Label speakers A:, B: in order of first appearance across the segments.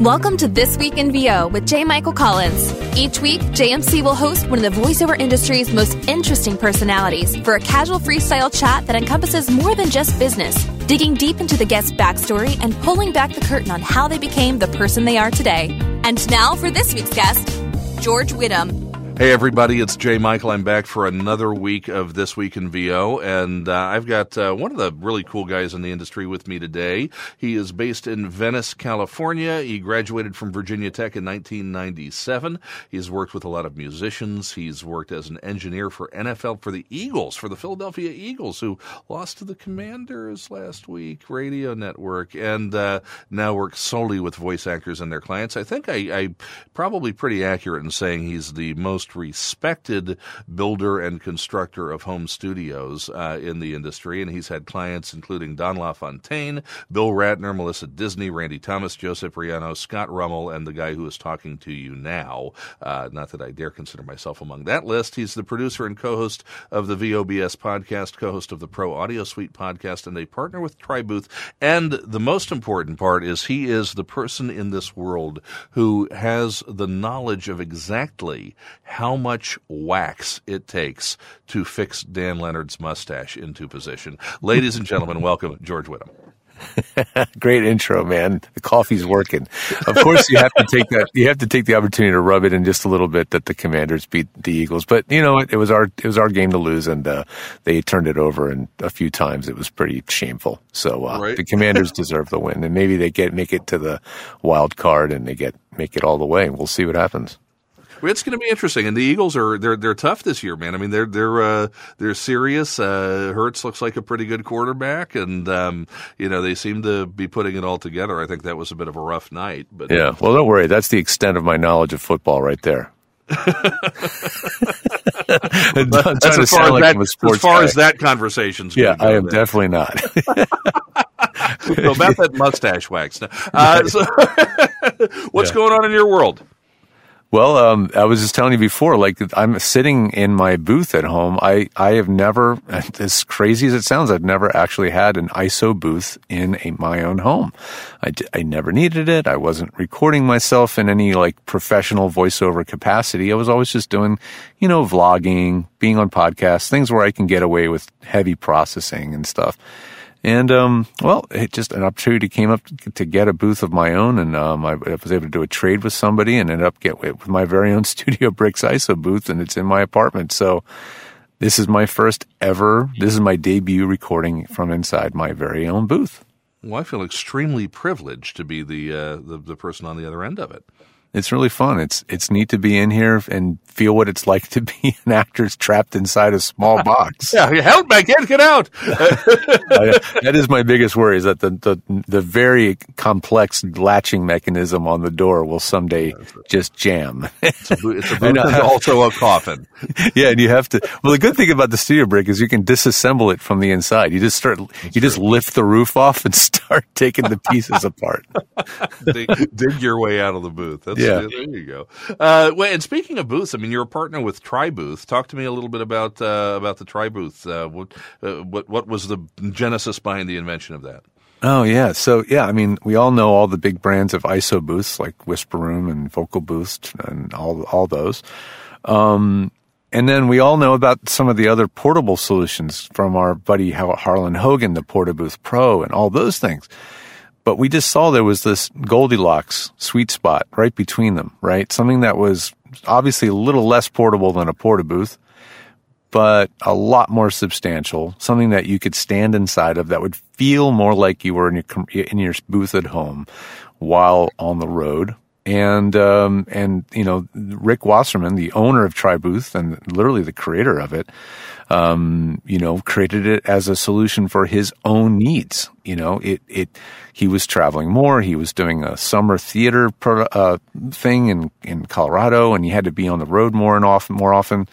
A: Welcome to This Week in VO with J. Michael Collins. Each week, JMC will host one of the voiceover industry's most interesting personalities for a casual freestyle chat that encompasses more than just business, digging deep into the guest's backstory and pulling back the curtain on how they became the person they are today. And now for this week's guest, George Whittam.
B: Hey, everybody, it's J. Michael. I'm back for another week of This Week in VO, and uh, I've got uh, one of the really cool guys in the industry with me today. He is based in Venice, California. He graduated from Virginia Tech in 1997. He's worked with a lot of musicians. He's worked as an engineer for NFL, for the Eagles, for the Philadelphia Eagles, who lost to the Commanders last week, radio network, and uh, now works solely with voice actors and their clients. I think I, I probably pretty accurate in saying he's the most respected builder and constructor of home studios uh, in the industry, and he's had clients including Don LaFontaine, Bill Ratner, Melissa Disney, Randy Thomas, Joe Cipriano, Scott Rummel, and the guy who is talking to you now. Uh, not that I dare consider myself among that list. He's the producer and co-host of the VOBS podcast, co-host of the Pro Audio Suite podcast, and a partner with TriBooth. And the most important part is he is the person in this world who has the knowledge of exactly how much wax it takes to fix Dan Leonard's mustache into position. Ladies and gentlemen, welcome George Whittam.
C: Great intro, man. The coffee's working. Of course, you have to take that. You have to take the opportunity to rub it in just a little bit that the Commanders beat the Eagles. But you know, it, it was our it was our game to lose, and uh, they turned it over. And a few times, it was pretty shameful. So uh, right. the Commanders deserve the win, and maybe they get make it to the wild card, and they get make it all the way. We'll see what happens.
B: It's going to be interesting, and the Eagles are they're they're tough this year, man. I mean, they're they're uh, they're serious. Uh, Hurts looks like a pretty good quarterback, and um, you know they seem to be putting it all together. I think that was a bit of a rough night, but
C: yeah. Well, don't worry. That's the extent of my knowledge of football, right there.
B: That's as far, as, like that, as, far as that conversation's
C: yeah, I am definitely not.
B: so about that mustache wax. Uh, so what's yeah. going on in your world?
C: Well, um, I was just telling you before, like I'm sitting in my booth at home. I, I have never, as crazy as it sounds, I've never actually had an ISO booth in a, my own home. I, I never needed it. I wasn't recording myself in any like professional voiceover capacity. I was always just doing, you know, vlogging, being on podcasts, things where I can get away with heavy processing and stuff. And um, well, it just an opportunity came up to get a booth of my own, and um, I, was able to do a trade with somebody, and ended up get with my very own Studio Bricks ISO booth, and it's in my apartment. So this is my first ever. This is my debut recording from inside my very own booth.
B: Well, I feel extremely privileged to be the uh, the, the person on the other end of it
C: it's really fun. It's it's neat to be in here and feel what it's like to be an actor trapped inside a small box.
B: yeah, help me, can't get out.
C: that is my biggest worry is that the, the the very complex latching mechanism on the door will someday just jam.
B: It's a, it's a and also a coffin.
C: Yeah, and you have to. Well, the good thing about the studio brick is you can disassemble it from the inside. You just start. That's you true. just lift the roof off and start taking the pieces apart.
B: dig, dig, your way out of the booth. That's yeah. There you go. Uh, well, and speaking of booths, I mean, you're a partner with TriBooth. Talk to me a little bit about uh, about the TriBooth. Uh, what uh, what what was the genesis behind the invention of that?
C: Oh yeah, so yeah, I mean, we all know all the big brands of ISO booths like Whisper Room and VocalBooth and all all those. Um, and then we all know about some of the other portable solutions from our buddy Harlan Hogan, the Portabooth Pro, and all those things. But we just saw there was this Goldilocks sweet spot right between them, right? Something that was obviously a little less portable than a porta booth, but a lot more substantial. Something that you could stand inside of that would feel more like you were in your in your booth at home while on the road. And um, and you know Rick Wasserman, the owner of TriBooth and literally the creator of it, um, you know, created it as a solution for his own needs. You know, it, it, he was traveling more. He was doing a summer theater pro, uh, thing in, in Colorado and he had to be on the road more and often, more often.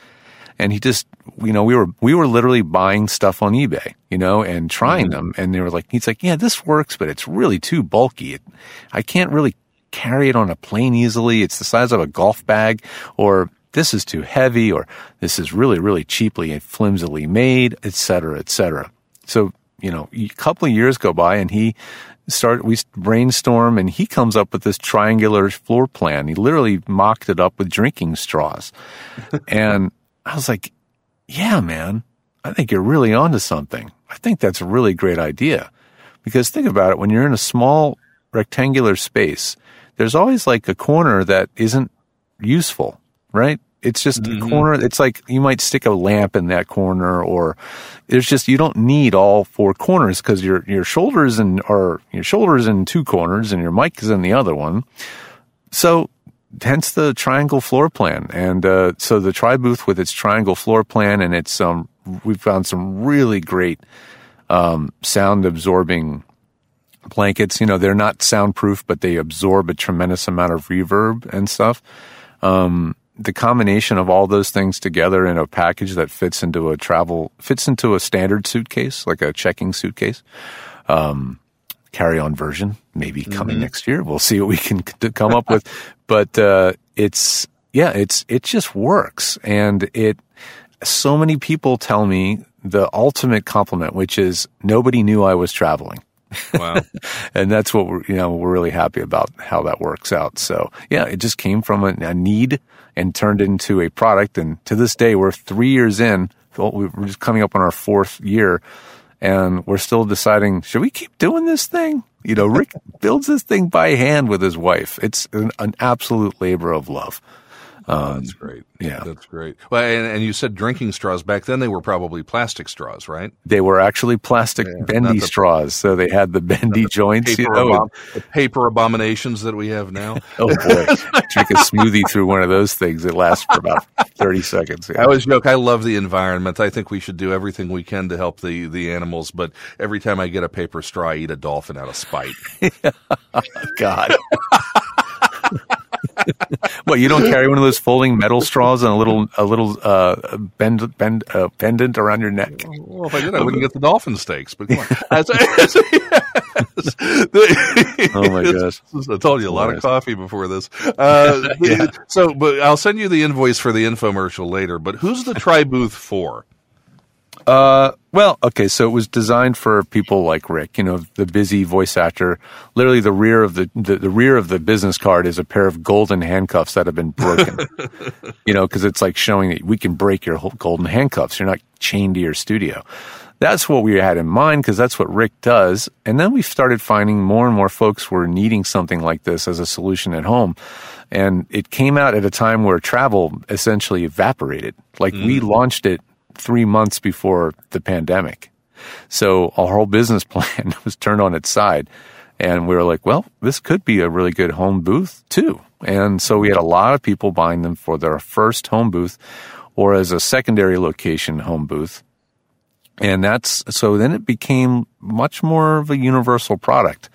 C: And he just, you know, we were, we were literally buying stuff on eBay, you know, and trying mm-hmm. them. And they were like, he's like, yeah, this works, but it's really too bulky. It, I can't really carry it on a plane easily. It's the size of a golf bag or this is too heavy or this is really, really cheaply and flimsily made, et cetera, et cetera. So you know, a couple of years go by and he start we brainstorm and he comes up with this triangular floor plan. He literally mocked it up with drinking straws. and I was like, yeah, man, I think you're really onto something. I think that's a really great idea. Because think about it, when you're in a small rectangular space, there's always like a corner that isn't useful, right? It's just mm-hmm. a corner. It's like you might stick a lamp in that corner, or there's just you don't need all four corners because your your shoulders and or your shoulders in two corners and your mic is in the other one. So hence the triangle floor plan. And uh, so the tri booth with its triangle floor plan and its um, we've found some really great um, sound absorbing blankets. You know, they're not soundproof, but they absorb a tremendous amount of reverb and stuff. Um, the combination of all those things together in a package that fits into a travel fits into a standard suitcase, like a checking suitcase. Um, carry on version, maybe coming mm-hmm. next year. We'll see what we can come up with. But uh, it's yeah, it's it just works, and it. So many people tell me the ultimate compliment, which is nobody knew I was traveling. Wow. and that's what we're, you know, we're really happy about how that works out. So yeah, it just came from a, a need and turned into a product. And to this day, we're three years in. We're just coming up on our fourth year and we're still deciding, should we keep doing this thing? You know, Rick builds this thing by hand with his wife. It's an, an absolute labor of love.
B: Um, that's great.
C: Yeah,
B: that's great. Well, and, and, you said drinking straws back then; they were probably plastic straws, right?
C: They were actually plastic yeah, bendy the, straws, so they had the bendy the joints. You know,
B: abom- the paper abominations that we have now.
C: oh boy, drink a smoothie through one of those things; it lasts for about thirty seconds.
B: Yeah. I always joke, I love the environment. I think we should do everything we can to help the the animals. But every time I get a paper straw, I eat a dolphin out of spite.
C: God. what you don't carry one of those folding metal straws and a little a little uh, bend bend uh, pendant around your neck?
B: Well, if I did, I wouldn't get the dolphin steaks. But come on.
C: oh my gosh!
B: I told you a lot of coffee before this. Uh, yeah. So, but I'll send you the invoice for the infomercial later. But who's the tri booth for?
C: Uh, well, okay, so it was designed for people like Rick, you know, the busy voice actor. Literally, the rear of the, the, the rear of the business card is a pair of golden handcuffs that have been broken. you know, because it's like showing that we can break your golden handcuffs. You're not chained to your studio. That's what we had in mind because that's what Rick does. And then we started finding more and more folks were needing something like this as a solution at home. And it came out at a time where travel essentially evaporated. Like mm. we launched it three months before the pandemic. So our whole business plan was turned on its side. And we were like, well, this could be a really good home booth too. And so we had a lot of people buying them for their first home booth or as a secondary location home booth. And that's, so then it became much more of a universal product.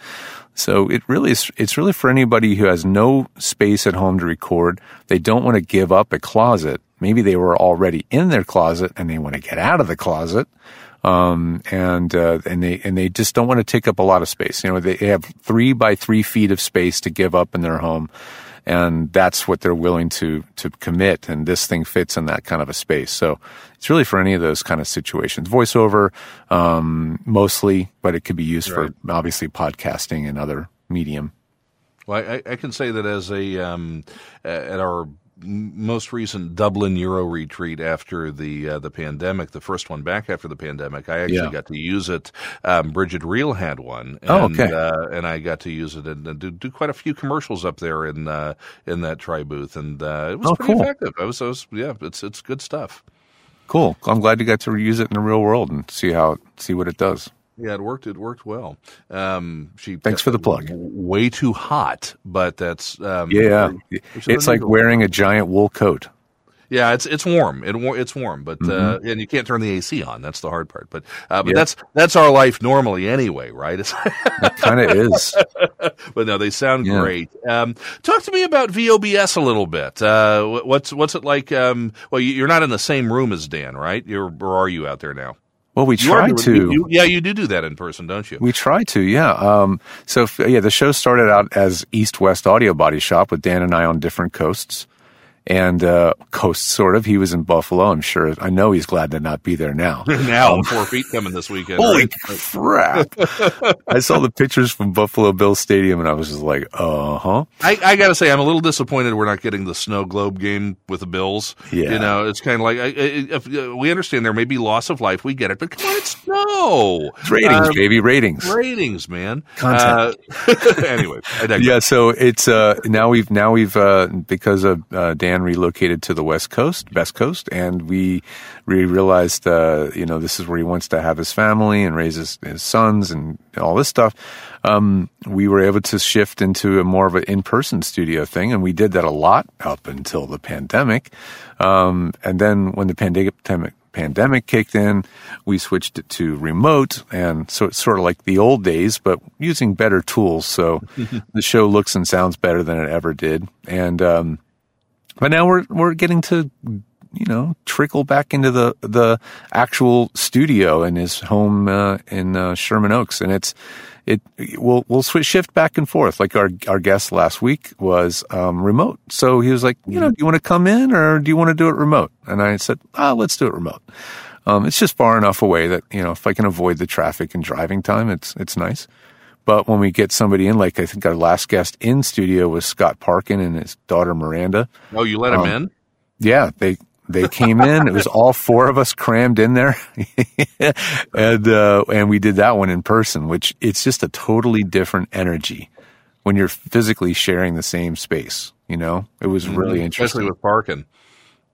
C: So it really is, it's really for anybody who has no space at home to record. They don't want to give up a closet Maybe they were already in their closet and they want to get out of the closet. Um, and, uh, and they, and they just don't want to take up a lot of space. You know, they have three by three feet of space to give up in their home. And that's what they're willing to, to commit. And this thing fits in that kind of a space. So it's really for any of those kind of situations. Voiceover, um, mostly, but it could be used right. for obviously podcasting and other medium.
B: Well, I, I, can say that as a um, at our most recent Dublin Euro retreat after the uh, the pandemic, the first one back after the pandemic, I actually yeah. got to use it. Um, Bridget Reel had one,
C: and,
B: oh,
C: okay.
B: Uh, and I got to use it and, and, do, do quite a few commercials up there in uh, in that tri booth, and uh, it was oh, pretty cool. effective. I was, I was, yeah, it's it's good stuff.
C: Cool. I'm glad you got to use it in the real world and see how see what it does.
B: Yeah, it worked. It worked well. Um, she
C: thanks for the plug.
B: Way too hot, but that's um,
C: yeah. It's like wearing a giant wool coat.
B: Yeah, it's it's warm. It, it's warm, but uh, mm-hmm. uh, and you can't turn the AC on. That's the hard part. But uh, but yeah. that's that's our life normally anyway, right?
C: it kind of is.
B: but no, they sound yeah. great. Um, talk to me about VOBS a little bit. Uh, what's what's it like? Um, well, you're not in the same room as Dan, right? You're or are you out there now?
C: Well, we try to.
B: You, yeah, you do do that in person, don't you?
C: We try to, yeah. Um, so, yeah, the show started out as East West Audio Body Shop with Dan and I on different coasts. And uh, coast sort of. He was in Buffalo. I'm sure. I know he's glad to not be there now.
B: now um, four feet coming this weekend.
C: Holy right? crap! I saw the pictures from Buffalo Bill Stadium, and I was just like, uh huh.
B: I, I got to say, I'm a little disappointed we're not getting the snow globe game with the Bills.
C: Yeah,
B: you know, it's kind of like I, if, uh, we understand there may be loss of life. We get it, but come on, it's snow.
C: It's ratings, uh, baby, ratings,
B: ratings, man.
C: Content.
B: Uh, anyway,
C: yeah. So it's uh, now we've now we've uh, because of uh, Dan Dan relocated to the West Coast, Best Coast, and we, we realized, uh, you know, this is where he wants to have his family and raise his, his sons and all this stuff. Um, we were able to shift into a more of an in-person studio thing, and we did that a lot up until the pandemic. Um, and then when the pandemic pandemic kicked in, we switched it to remote. And so it's sort of like the old days, but using better tools. So the show looks and sounds better than it ever did. And, um, but now we're we're getting to you know trickle back into the the actual studio in his home uh, in uh, Sherman Oaks, and it's it we'll we'll switch shift back and forth. Like our our guest last week was um, remote, so he was like, you know, do you want to come in or do you want to do it remote? And I said, ah, let's do it remote. Um, it's just far enough away that you know if I can avoid the traffic and driving time, it's it's nice. But when we get somebody in, like I think our last guest in studio was Scott Parkin and his daughter Miranda.
B: Oh, you let um, him in?
C: Yeah, they they came in. it was all four of us crammed in there, and uh, and we did that one in person, which it's just a totally different energy when you're physically sharing the same space. You know, it was mm-hmm. really interesting,
B: especially with Parkin.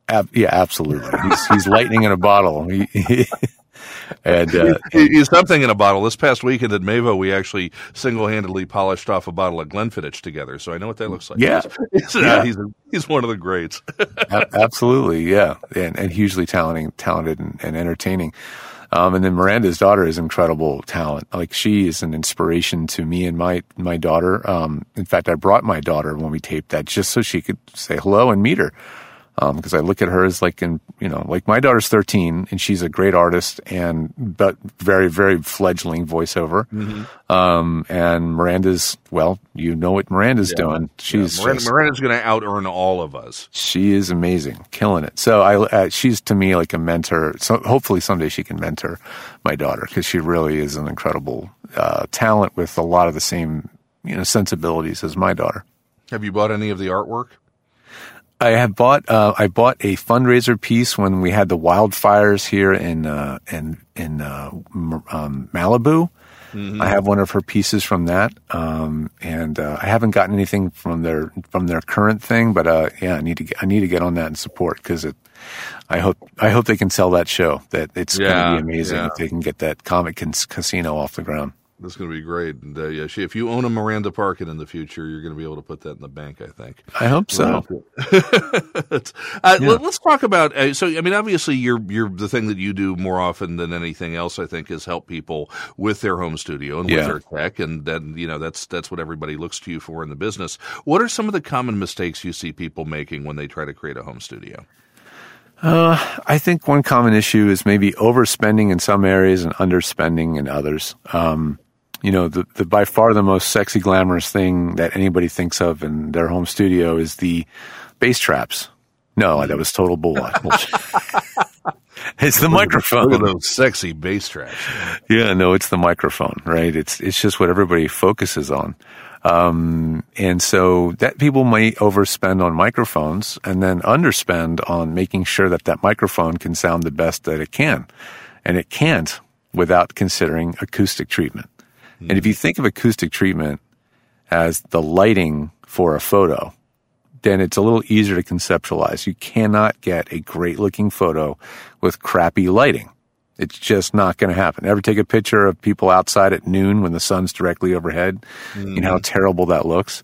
C: Ab- yeah, absolutely. He's he's lightning in a bottle. He,
B: and uh, something in a bottle. This past weekend at Mavo, we actually single-handedly polished off a bottle of Glenfiddich together, so I know what that looks like.
C: Yeah,
B: he's, uh, he's, a, he's one of the greats.
C: Absolutely, yeah, and, and hugely talented, talented and, and entertaining. Um, and then Miranda's daughter is incredible talent. Like she is an inspiration to me and my my daughter. Um, in fact, I brought my daughter when we taped that just so she could say hello and meet her because um, I look at her as like in you know like my daughter's 13 and she's a great artist and but very very fledgling voiceover mm-hmm. um, and Miranda's well you know what Miranda's yeah. doing she's
B: yeah. Miranda, Miranda's going to out earn all of us
C: she is amazing killing it so I uh, she's to me like a mentor so hopefully someday she can mentor my daughter because she really is an incredible uh, talent with a lot of the same you know sensibilities as my daughter
B: have you bought any of the artwork
C: I have bought uh, I bought a fundraiser piece when we had the wildfires here in uh, in in uh, um, Malibu. Mm-hmm. I have one of her pieces from that, um, and uh, I haven't gotten anything from their from their current thing. But uh, yeah, I need to get, I need to get on that and support because it. I hope I hope they can sell that show. That it's yeah, going to be amazing yeah. if they can get that comic casino off the ground.
B: That's going to be great. And, uh, yeah, she, if you own a Miranda Parkin in the future, you're going to be able to put that in the bank. I think.
C: I hope so.
B: uh, yeah. let, us talk about. Uh, so, I mean, obviously, you're you're the thing that you do more often than anything else. I think is help people with their home studio and with their tech, and then you know that's that's what everybody looks to you for in the business. What are some of the common mistakes you see people making when they try to create a home studio?
C: Uh, I think one common issue is maybe overspending in some areas and underspending in others. Um, you know, the, the by far the most sexy, glamorous thing that anybody thinks of in their home studio is the bass traps. No, that was total bullshit. it's the microphone.
B: Look at those sexy bass traps.
C: Yeah, no, it's the microphone, right? It's it's just what everybody focuses on. Um, and so that people might overspend on microphones and then underspend on making sure that that microphone can sound the best that it can. And it can't without considering acoustic treatment. Mm. And if you think of acoustic treatment as the lighting for a photo, then it's a little easier to conceptualize. You cannot get a great looking photo with crappy lighting. It's just not going to happen. Ever take a picture of people outside at noon when the sun's directly overhead? Mm. You know how mm-hmm. terrible that looks.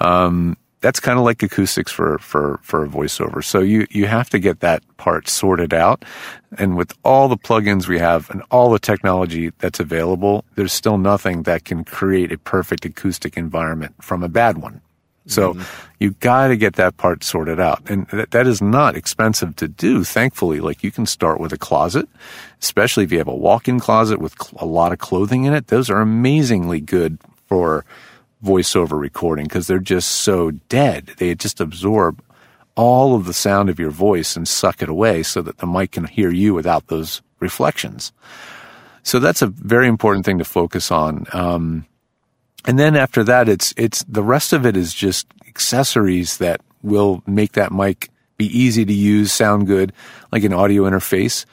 C: Um, that's kind of like acoustics for, for, for a voiceover. So you, you have to get that part sorted out. And with all the plugins we have and all the technology that's available, there's still nothing that can create a perfect acoustic environment from a bad one. So mm-hmm. you got to get that part sorted out. And that, that is not expensive to do, thankfully. Like you can start with a closet, especially if you have a walk-in closet with a lot of clothing in it. Those are amazingly good for voiceover recording because they're just so dead. They just absorb all of the sound of your voice and suck it away so that the mic can hear you without those reflections. So that's a very important thing to focus on. Um, and then after that, it's, it's, the rest of it is just accessories that will make that mic be easy to use, sound good, like an audio interface.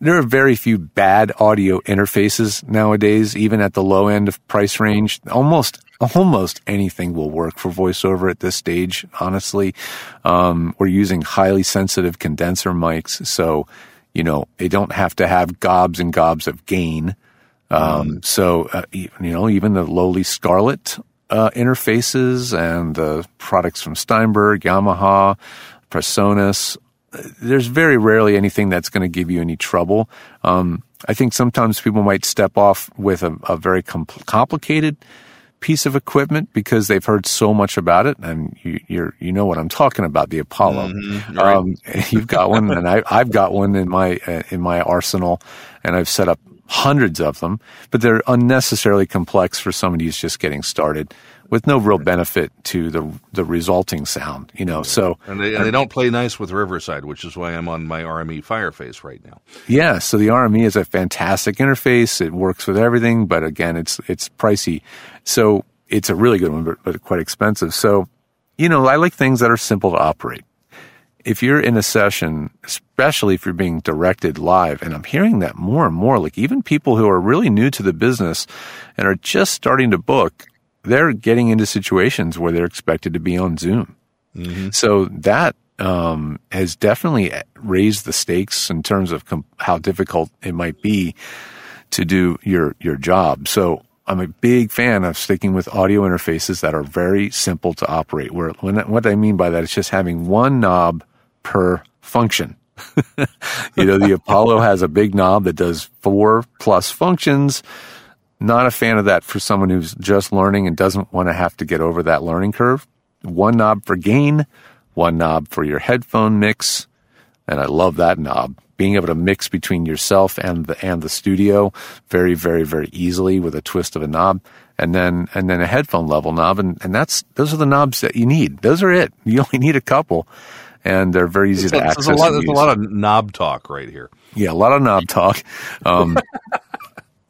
C: There are very few bad audio interfaces nowadays, even at the low end of price range. Almost, almost anything will work for voiceover at this stage, honestly. Um, we're using highly sensitive condenser mics, so, you know, they don't have to have gobs and gobs of gain. Um, mm. so, uh, you know, even the lowly Scarlett, uh, interfaces and the products from Steinberg, Yamaha, Presonus, there's very rarely anything that's going to give you any trouble. Um, I think sometimes people might step off with a, a very complicated piece of equipment because they've heard so much about it, and you you you know what I'm talking about the Apollo. Mm-hmm, right. um, you've got one, and I, I've got one in my uh, in my arsenal, and I've set up hundreds of them, but they're unnecessarily complex for somebody who's just getting started with no real benefit to the the resulting sound, you know. So
B: and they, and they don't play nice with Riverside, which is why I'm on my RME Fireface right now.
C: Yeah, so the RME is a fantastic interface. It works with everything, but again, it's it's pricey. So it's a really good one, but, but quite expensive. So, you know, I like things that are simple to operate. If you're in a session, especially if you're being directed live, and I'm hearing that more and more, like even people who are really new to the business and are just starting to book, they're getting into situations where they're expected to be on Zoom. Mm-hmm. So that um, has definitely raised the stakes in terms of com- how difficult it might be to do your your job. So I'm a big fan of sticking with audio interfaces that are very simple to operate. Where when, what I mean by that is just having one knob per function. you know, the Apollo has a big knob that does four plus functions. Not a fan of that for someone who's just learning and doesn't want to have to get over that learning curve. One knob for gain, one knob for your headphone mix. And I love that knob. Being able to mix between yourself and the, and the studio very, very, very easily with a twist of a knob. And then, and then a headphone level knob. And, and that's, those are the knobs that you need. Those are it. You only need a couple and they're very easy to access.
B: There's a, lot, there's a lot of knob talk right here.
C: Yeah, a lot of knob talk. Um,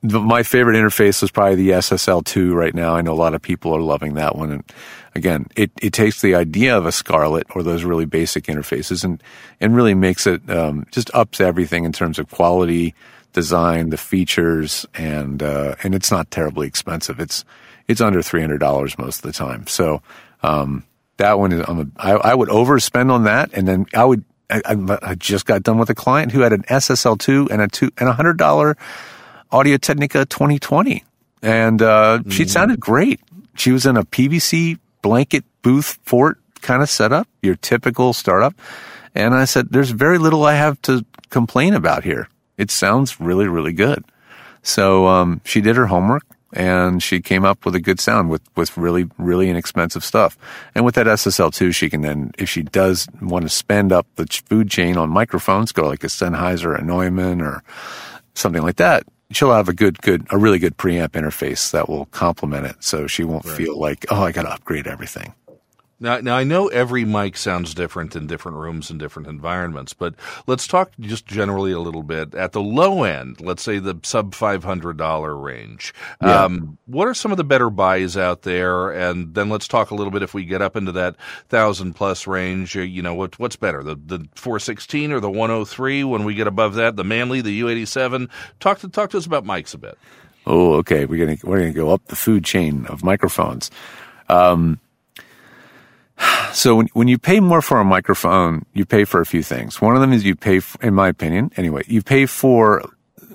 C: my favorite interface is probably the SSL2 right now. I know a lot of people are loving that one. And again, it, it takes the idea of a Scarlett or those really basic interfaces and, and really makes it, um, just ups everything in terms of quality, design, the features, and, uh, and it's not terribly expensive. It's, it's under $300 most of the time. So, um, that one is, I'm a, I, I would overspend on that. And then I would, I, I just got done with a client who had an SSL2 and a two, and a hundred dollar Audio Technica 2020. And uh, mm. she sounded great. She was in a PVC blanket booth fort kind of setup, your typical startup. And I said, there's very little I have to complain about here. It sounds really, really good. So um, she did her homework and she came up with a good sound with, with really, really inexpensive stuff. And with that SSL2, she can then, if she does want to spend up the food chain on microphones, go like a Sennheiser, a Neumann, or something like that, she'll have a good, good, a really good preamp interface that will complement it. So she won't right. feel like, oh, I got to upgrade everything.
B: Now, now I know every mic sounds different in different rooms and different environments, but let's talk just generally a little bit at the low end. Let's say the sub five hundred dollar range. Yeah. Um, what are some of the better buys out there? And then let's talk a little bit if we get up into that thousand plus range. Uh, you know what what's better, the the four sixteen or the one hundred three? When we get above that, the Manley, the U eighty seven. Talk to talk to us about mics a bit.
C: Oh, okay. We're gonna we're gonna go up the food chain of microphones. Um, so when, when you pay more for a microphone, you pay for a few things. One of them is you pay, for, in my opinion, anyway, you pay for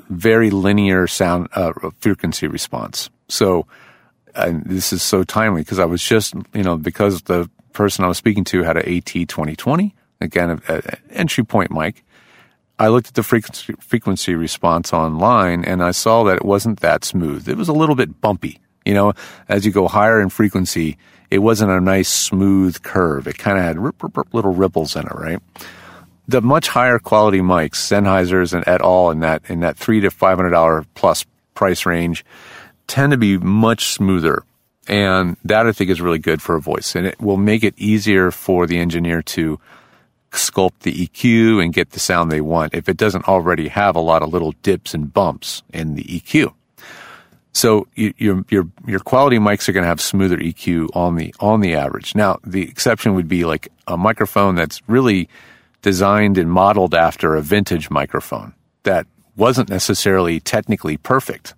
C: very linear sound uh, frequency response. So, and this is so timely because I was just, you know, because the person I was speaking to had an AT 2020, again, an entry point mic. I looked at the frequency, frequency response online and I saw that it wasn't that smooth. It was a little bit bumpy. You know, as you go higher in frequency, it wasn't a nice smooth curve. It kind of had rip, rip, rip, little ripples in it, right? The much higher quality mics, Sennheisers and et al. in that in that three to five hundred dollar plus price range, tend to be much smoother. And that I think is really good for a voice. And it will make it easier for the engineer to sculpt the EQ and get the sound they want if it doesn't already have a lot of little dips and bumps in the EQ. So your your your quality mics are going to have smoother EQ on the on the average. Now the exception would be like a microphone that's really designed and modeled after a vintage microphone that wasn't necessarily technically perfect,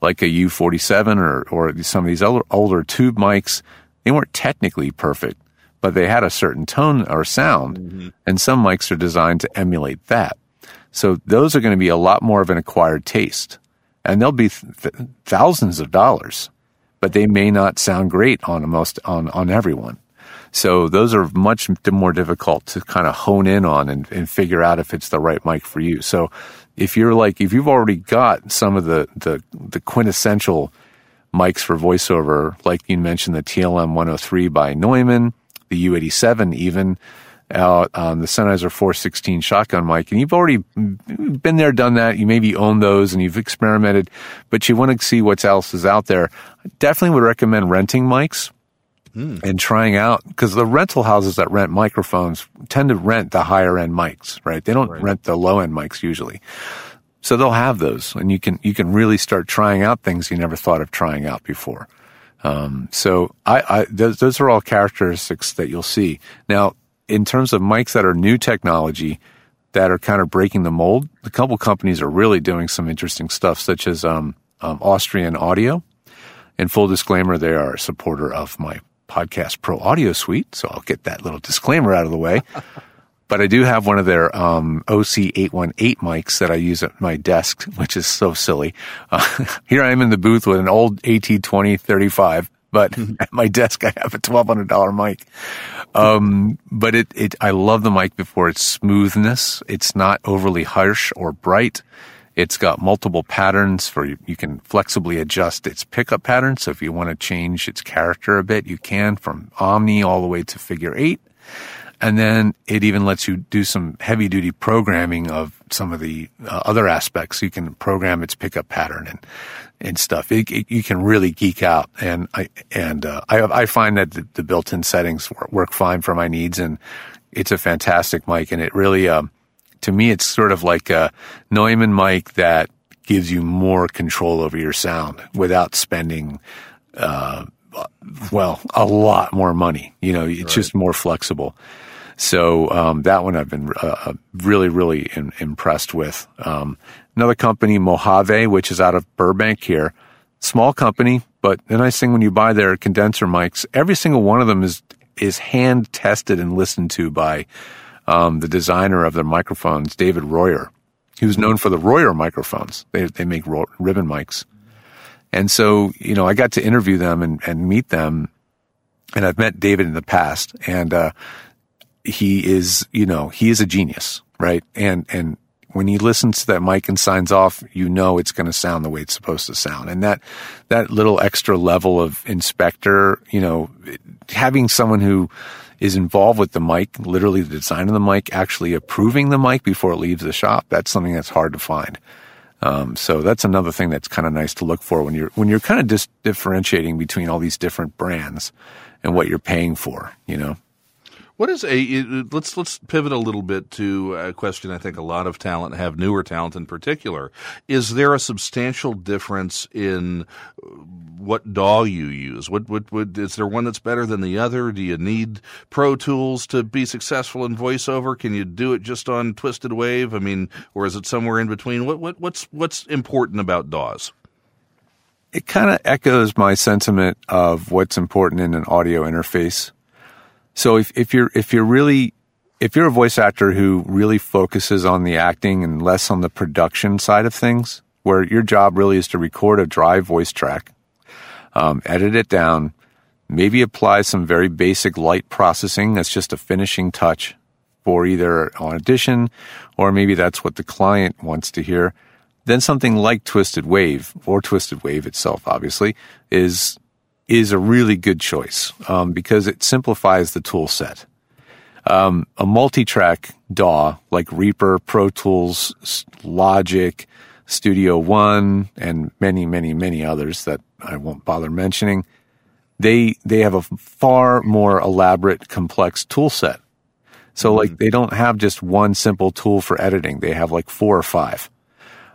C: like a U47 or or some of these older, older tube mics. They weren't technically perfect, but they had a certain tone or sound, mm-hmm. and some mics are designed to emulate that. So those are going to be a lot more of an acquired taste and they'll be th- thousands of dollars, but they may not sound great on most on on everyone. So those are much more difficult to kind of hone in on and, and figure out if it's the right mic for you. So if you're like if you've already got some of the the, the quintessential mics for voiceover, like you mentioned the TLM 103 by Neumann, the U87 even, out on the Sennheiser 416 shotgun mic, and you've already been there, done that. You maybe own those and you've experimented, but you want to see what else is out there. I definitely would recommend renting mics mm. and trying out because the rental houses that rent microphones tend to rent the higher end mics, right? They don't right. rent the low end mics usually. So they'll have those and you can, you can really start trying out things you never thought of trying out before. Um, so I, I those, those are all characteristics that you'll see. Now, in terms of mics that are new technology that are kind of breaking the mold, a couple companies are really doing some interesting stuff, such as um, um, Austrian Audio. In full disclaimer, they are a supporter of my podcast Pro Audio Suite, so I'll get that little disclaimer out of the way. but I do have one of their um, OC818 mics that I use at my desk, which is so silly. Uh, here I am in the booth with an old AT2035 but at my desk I have a twelve hundred dollar mic. Um, but it, it, I love the mic before its smoothness. It's not overly harsh or bright. It's got multiple patterns for you. You can flexibly adjust its pickup pattern. So if you want to change its character a bit, you can from Omni all the way to figure eight. And then it even lets you do some heavy duty programming of some of the uh, other aspects. You can program its pickup pattern and, and stuff. It, it, you can really geek out. And I, and, uh, I, I find that the, the, built-in settings work, work, fine for my needs. And it's a fantastic mic. And it really, um, to me, it's sort of like a Neumann mic that gives you more control over your sound without spending, uh, well, a lot more money. You know, it's right. just more flexible. So um, that one I've been uh, uh, really, really in, impressed with. Um, another company, Mojave, which is out of Burbank here, small company, but the nice thing when you buy their condenser mics, every single one of them is is hand tested and listened to by um, the designer of the microphones, David Royer, who's known for the Royer microphones. They they make ro- ribbon mics, and so you know I got to interview them and, and meet them, and I've met David in the past, and uh, he is, you know, he is a genius, right? And, and when he listens to that mic and signs off, you know it's going to sound the way it's supposed to sound. And that, that little extra level of inspector, you know, having someone who is involved with the mic, literally the design of the mic, actually approving the mic before it leaves the shop, that's something that's hard to find. Um, so that's another thing that's kind of nice to look for when you're when you're kind of dis- differentiating between all these different brands and what you're paying for, you know.
B: What is a let's let's pivot a little bit to a question I think a lot of talent have newer talent in particular. Is there a substantial difference in uh, what DAW you use? What what, what is there one that's better than the other? Do you need Pro Tools to be successful in voiceover? Can you do it just on Twisted Wave? I mean, or is it somewhere in between? What what what's what's important about DAWs?
C: It kind of echoes my sentiment of what's important in an audio interface so if, if you're, if you're really, if you're a voice actor who really focuses on the acting and less on the production side of things, where your job really is to record a dry voice track, um, edit it down, maybe apply some very basic light processing that's just a finishing touch for either on audition or maybe that's what the client wants to hear. Then something like Twisted Wave or Twisted Wave itself, obviously, is is a really good choice um, because it simplifies the tool set. Um, a multi-track DAW like Reaper, Pro Tools, Logic, Studio One, and many, many, many others that I won't bother mentioning they they have a far more elaborate, complex tool set. So like they don't have just one simple tool for editing. They have like four or five.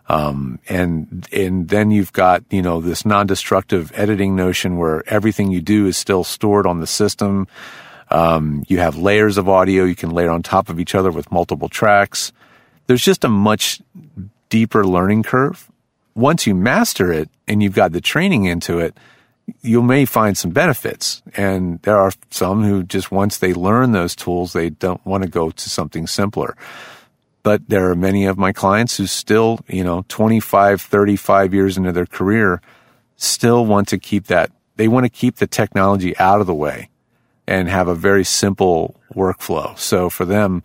C: Um, and, and then you've got, you know, this non-destructive editing notion where everything you do is still stored on the system. Um, you have layers of audio you can layer on top of each other with multiple tracks. There's just a much deeper learning curve. Once you master it and you've got the training into it, you may find some benefits. And there are some who just once they learn those tools, they don't want to go to something simpler. But there are many of my clients who still, you know, 25, 35 years into their career, still want to keep that. They want to keep the technology out of the way and have a very simple workflow. So for them,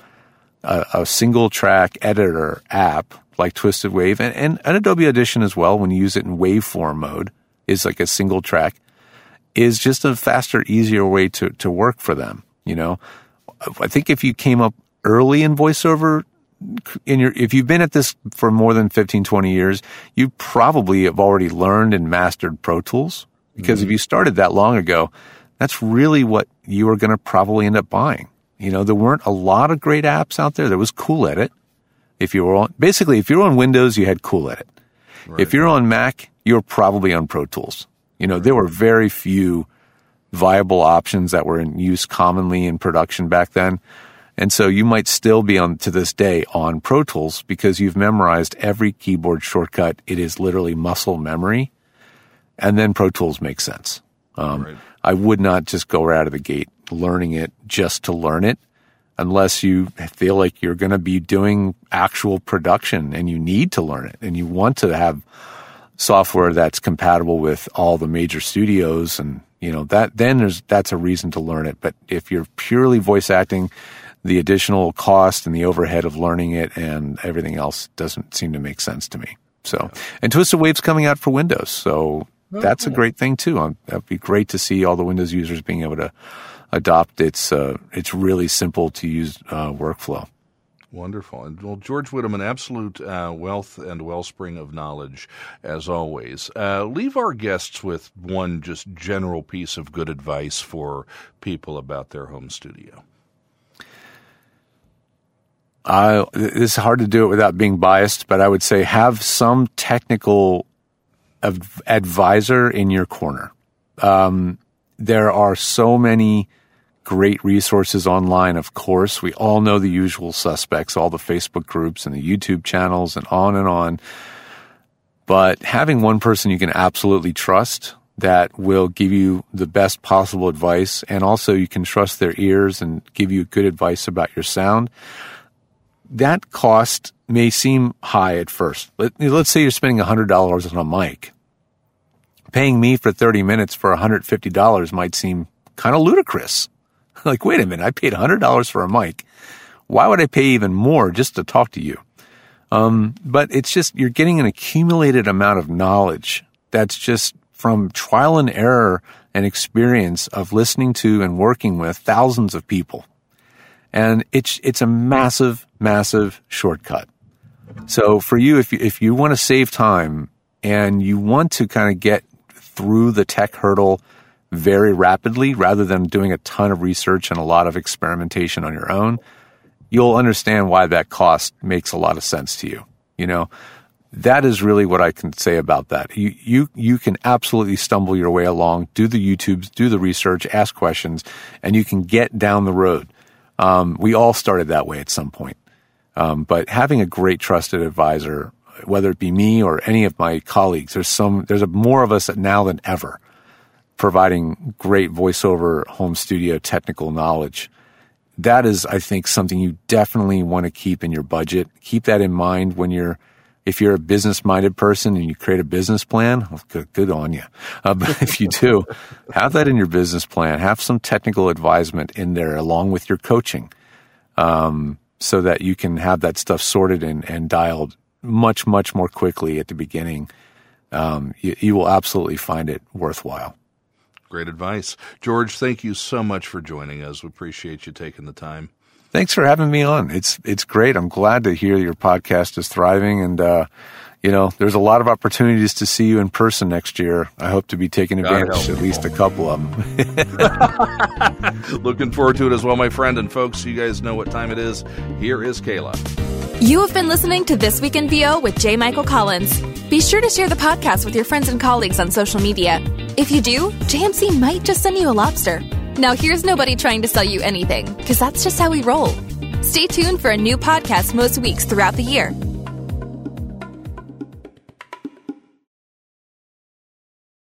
C: a, a single track editor app like Twisted Wave and, and, and Adobe Audition as well, when you use it in waveform mode, is like a single track, is just a faster, easier way to, to work for them. You know, I think if you came up early in voiceover, in your, if you've been at this for more than 15, 20 years, you probably have already learned and mastered Pro Tools. Because mm-hmm. if you started that long ago, that's really what you are going to probably end up buying. You know, there weren't a lot of great apps out there. There was Cool Edit. If you were on, basically, if you're on Windows, you had Cool Edit. Right. If you're on Mac, you're probably on Pro Tools. You know, there were very few viable options that were in use commonly in production back then. And so you might still be on to this day on Pro Tools because you've memorized every keyboard shortcut. It is literally muscle memory. And then Pro Tools makes sense. Um, right. I would not just go right out of the gate learning it just to learn it unless you feel like you're going to be doing actual production and you need to learn it and you want to have software that's compatible with all the major studios and you know that then there's that's a reason to learn it but if you're purely voice acting the additional cost and the overhead of learning it and everything else doesn't seem to make sense to me so and twisted waves coming out for windows so oh, that's cool. a great thing too um, that'd be great to see all the windows users being able to adopt its uh, its really simple to use uh, workflow
B: Wonderful. And well, George Whittam, an absolute uh, wealth and wellspring of knowledge, as always. Uh, leave our guests with one just general piece of good advice for people about their home studio.
C: Uh, it's hard to do it without being biased, but I would say have some technical advisor in your corner. Um, there are so many great resources online, of course. We all know the usual suspects, all the Facebook groups and the YouTube channels and on and on. But having one person you can absolutely trust that will give you the best possible advice and also you can trust their ears and give you good advice about your sound. That cost may seem high at first. Let, us say you're spending $100 on a mic. Paying me for 30 minutes for $150 might seem kind of ludicrous. like, wait a minute, I paid $100 for a mic. Why would I pay even more just to talk to you? Um, but it's just, you're getting an accumulated amount of knowledge that's just from trial and error and experience of listening to and working with thousands of people. And it's, it's a massive, massive shortcut. So for you, if you, if you want to save time and you want to kind of get through the tech hurdle very rapidly rather than doing a ton of research and a lot of experimentation on your own, you'll understand why that cost makes a lot of sense to you. You know, that is really what I can say about that. You, you, you can absolutely stumble your way along, do the YouTubes, do the research, ask questions, and you can get down the road. Um, we all started that way at some point. Um, but having a great trusted advisor, whether it be me or any of my colleagues, there's some, there's a, more of us now than ever providing great voiceover home studio technical knowledge. That is, I think, something you definitely want to keep in your budget. Keep that in mind when you're, if you're a business minded person and you create a business plan, well, good, good on you. Uh, but if you do, have that in your business plan. Have some technical advisement in there along with your coaching, um, so that you can have that stuff sorted and, and dialed much, much more quickly at the beginning. Um, you, you will absolutely find it worthwhile.
B: Great advice. George, thank you so much for joining us. We appreciate you taking the time.
C: Thanks for having me on. It's it's great. I'm glad to hear your podcast is thriving and uh, you know, there's a lot of opportunities to see you in person next year. I hope to be taking advantage of at least a couple of
B: them. Looking forward to it as well, my friend. And folks, you guys know what time it is. Here is Kayla.
A: You have been listening to This Week in VO with J. Michael Collins. Be sure to share the podcast with your friends and colleagues on social media. If you do, JMC might just send you a lobster. Now, here's nobody trying to sell you anything, because that's just how we roll. Stay tuned for a new podcast most weeks throughout the year.